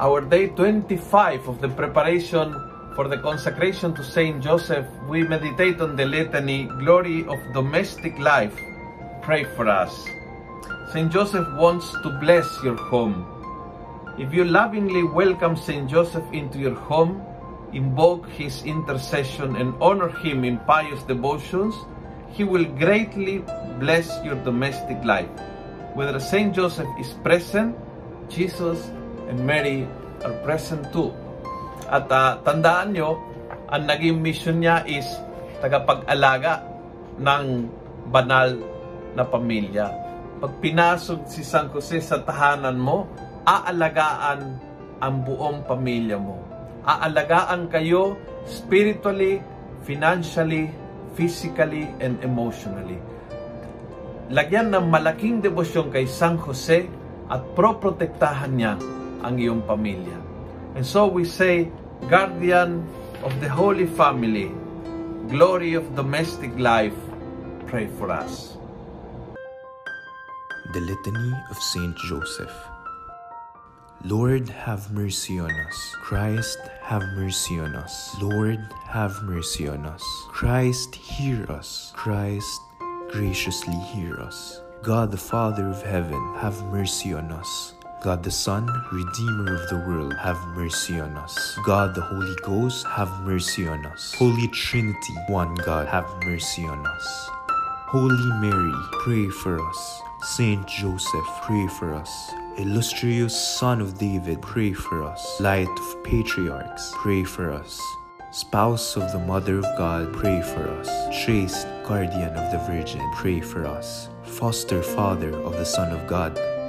our day 25 of the preparation for the consecration to Saint Joseph, we meditate on the litany Glory of Domestic Life. Pray for us. Saint Joseph wants to bless your home. If you lovingly welcome Saint Joseph into your home, invoke his intercession and honor him in pious devotions, he will greatly bless your domestic life. Whether Saint Joseph is present, Jesus and Mary are present too. At uh, tandaan nyo, ang naging mission niya is tagapag-alaga ng banal na pamilya. Pag pinasok si San Jose sa tahanan mo, aalagaan ang buong pamilya mo. Aalagaan kayo spiritually, financially, physically, and emotionally. Lagyan ng malaking debosyon kay San Jose at proprotektahan niya ang iyong pamilya. And so we say, Guardian of the Holy Family, Glory of Domestic Life, pray for us. The Litany of Saint Joseph. Lord, have mercy on us. Christ, have mercy on us. Lord, have mercy on us. Christ, hear us. Christ, graciously hear us. God the Father of heaven, have mercy on us. God the Son, Redeemer of the world, have mercy on us. God the Holy Ghost, have mercy on us. Holy Trinity, one God, have mercy on us. Holy Mary, pray for us. Saint Joseph, pray for us. Illustrious Son of David, pray for us. Light of Patriarchs, pray for us. Spouse of the Mother of God, pray for us. Chaste Guardian of the Virgin, pray for us. Foster Father of the Son of God,